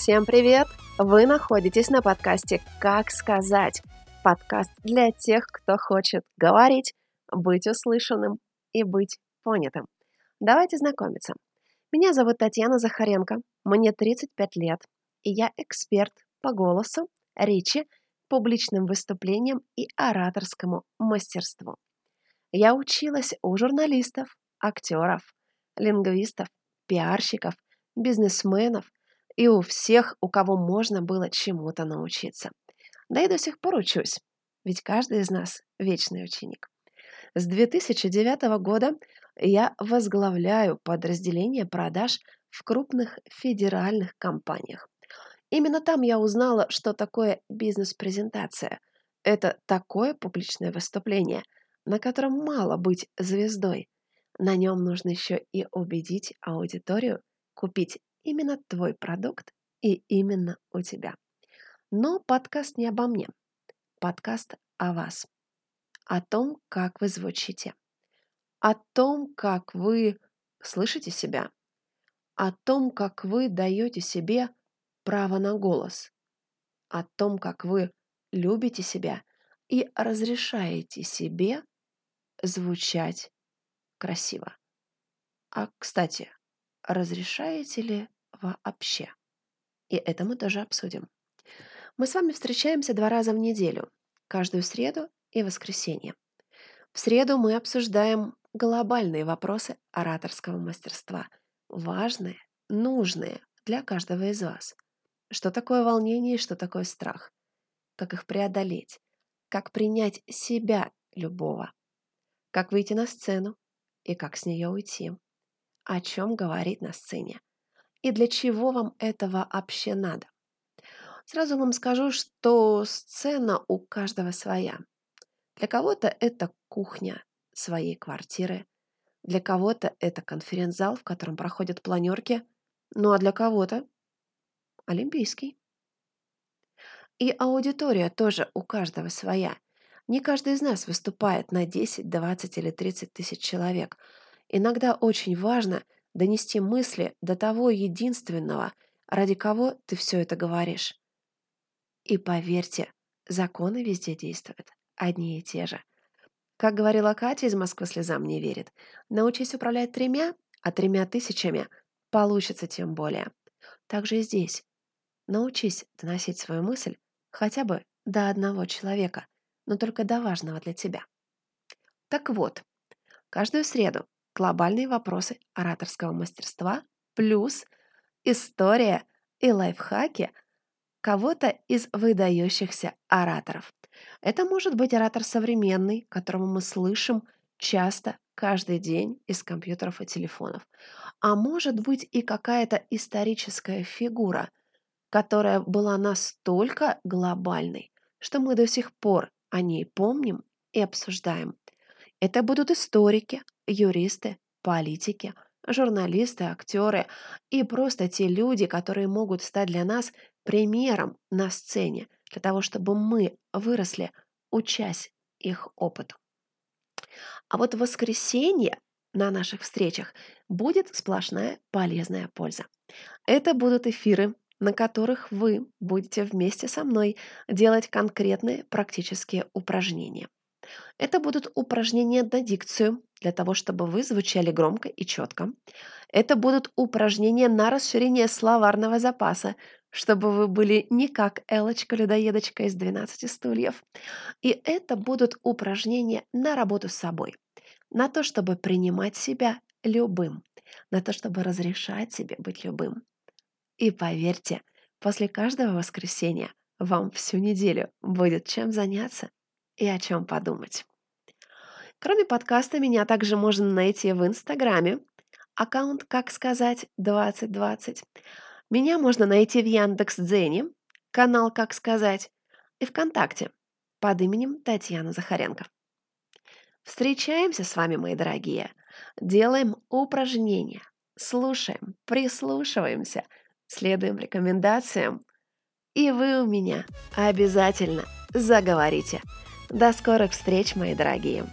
Всем привет! Вы находитесь на подкасте «Как сказать». Подкаст для тех, кто хочет говорить, быть услышанным и быть понятым. Давайте знакомиться. Меня зовут Татьяна Захаренко, мне 35 лет, и я эксперт по голосу, речи, публичным выступлениям и ораторскому мастерству. Я училась у журналистов, актеров, лингвистов, пиарщиков, бизнесменов и у всех, у кого можно было чему-то научиться. Да и до сих пор учусь, ведь каждый из нас вечный ученик. С 2009 года я возглавляю подразделение продаж в крупных федеральных компаниях. Именно там я узнала, что такое бизнес-презентация. Это такое публичное выступление, на котором мало быть звездой. На нем нужно еще и убедить аудиторию купить именно твой продукт и именно у тебя. Но подкаст не обо мне. Подкаст о вас. О том, как вы звучите. О том, как вы слышите себя. О том, как вы даете себе право на голос. О том, как вы любите себя и разрешаете себе звучать красиво. А, кстати, разрешаете ли вообще? И это мы тоже обсудим. Мы с вами встречаемся два раза в неделю, каждую среду и воскресенье. В среду мы обсуждаем глобальные вопросы ораторского мастерства, важные, нужные для каждого из вас. Что такое волнение и что такое страх? Как их преодолеть? Как принять себя любого? Как выйти на сцену и как с нее уйти? О чем говорить на сцене? И для чего вам это вообще надо? Сразу вам скажу, что сцена у каждого своя. Для кого-то это кухня своей квартиры, для кого-то это конференц-зал, в котором проходят планерки, ну а для кого-то олимпийский. И аудитория тоже у каждого своя. Не каждый из нас выступает на 10, 20 или 30 тысяч человек. Иногда очень важно донести мысли до того единственного, ради кого ты все это говоришь. И поверьте, законы везде действуют, одни и те же. Как говорила Катя из Москвы слезам не верит. Научись управлять тремя, а тремя тысячами получится тем более. Так же и здесь. Научись доносить свою мысль хотя бы до одного человека, но только до важного для тебя. Так вот, каждую среду глобальные вопросы ораторского мастерства плюс история и лайфхаки кого-то из выдающихся ораторов. Это может быть оратор современный, которого мы слышим часто каждый день из компьютеров и телефонов. А может быть и какая-то историческая фигура, которая была настолько глобальной, что мы до сих пор о ней помним и обсуждаем. Это будут историки, юристы, политики, журналисты, актеры и просто те люди, которые могут стать для нас примером на сцене, для того, чтобы мы выросли, учась их опыту. А вот в воскресенье на наших встречах будет сплошная полезная польза. Это будут эфиры, на которых вы будете вместе со мной делать конкретные практические упражнения. Это будут упражнения на дикцию, для того, чтобы вы звучали громко и четко. Это будут упражнения на расширение словарного запаса, чтобы вы были не как Элочка-людоедочка из 12 стульев. И это будут упражнения на работу с собой, на то, чтобы принимать себя любым, на то, чтобы разрешать себе быть любым. И поверьте, после каждого воскресенья вам всю неделю будет чем заняться и о чем подумать. Кроме подкаста, меня также можно найти в Инстаграме. Аккаунт «Как сказать 2020». Меня можно найти в Яндекс.Дзене, канал «Как сказать» и ВКонтакте под именем Татьяна Захаренко. Встречаемся с вами, мои дорогие. Делаем упражнения, слушаем, прислушиваемся, следуем рекомендациям. И вы у меня обязательно заговорите. До скорых встреч, мои дорогие!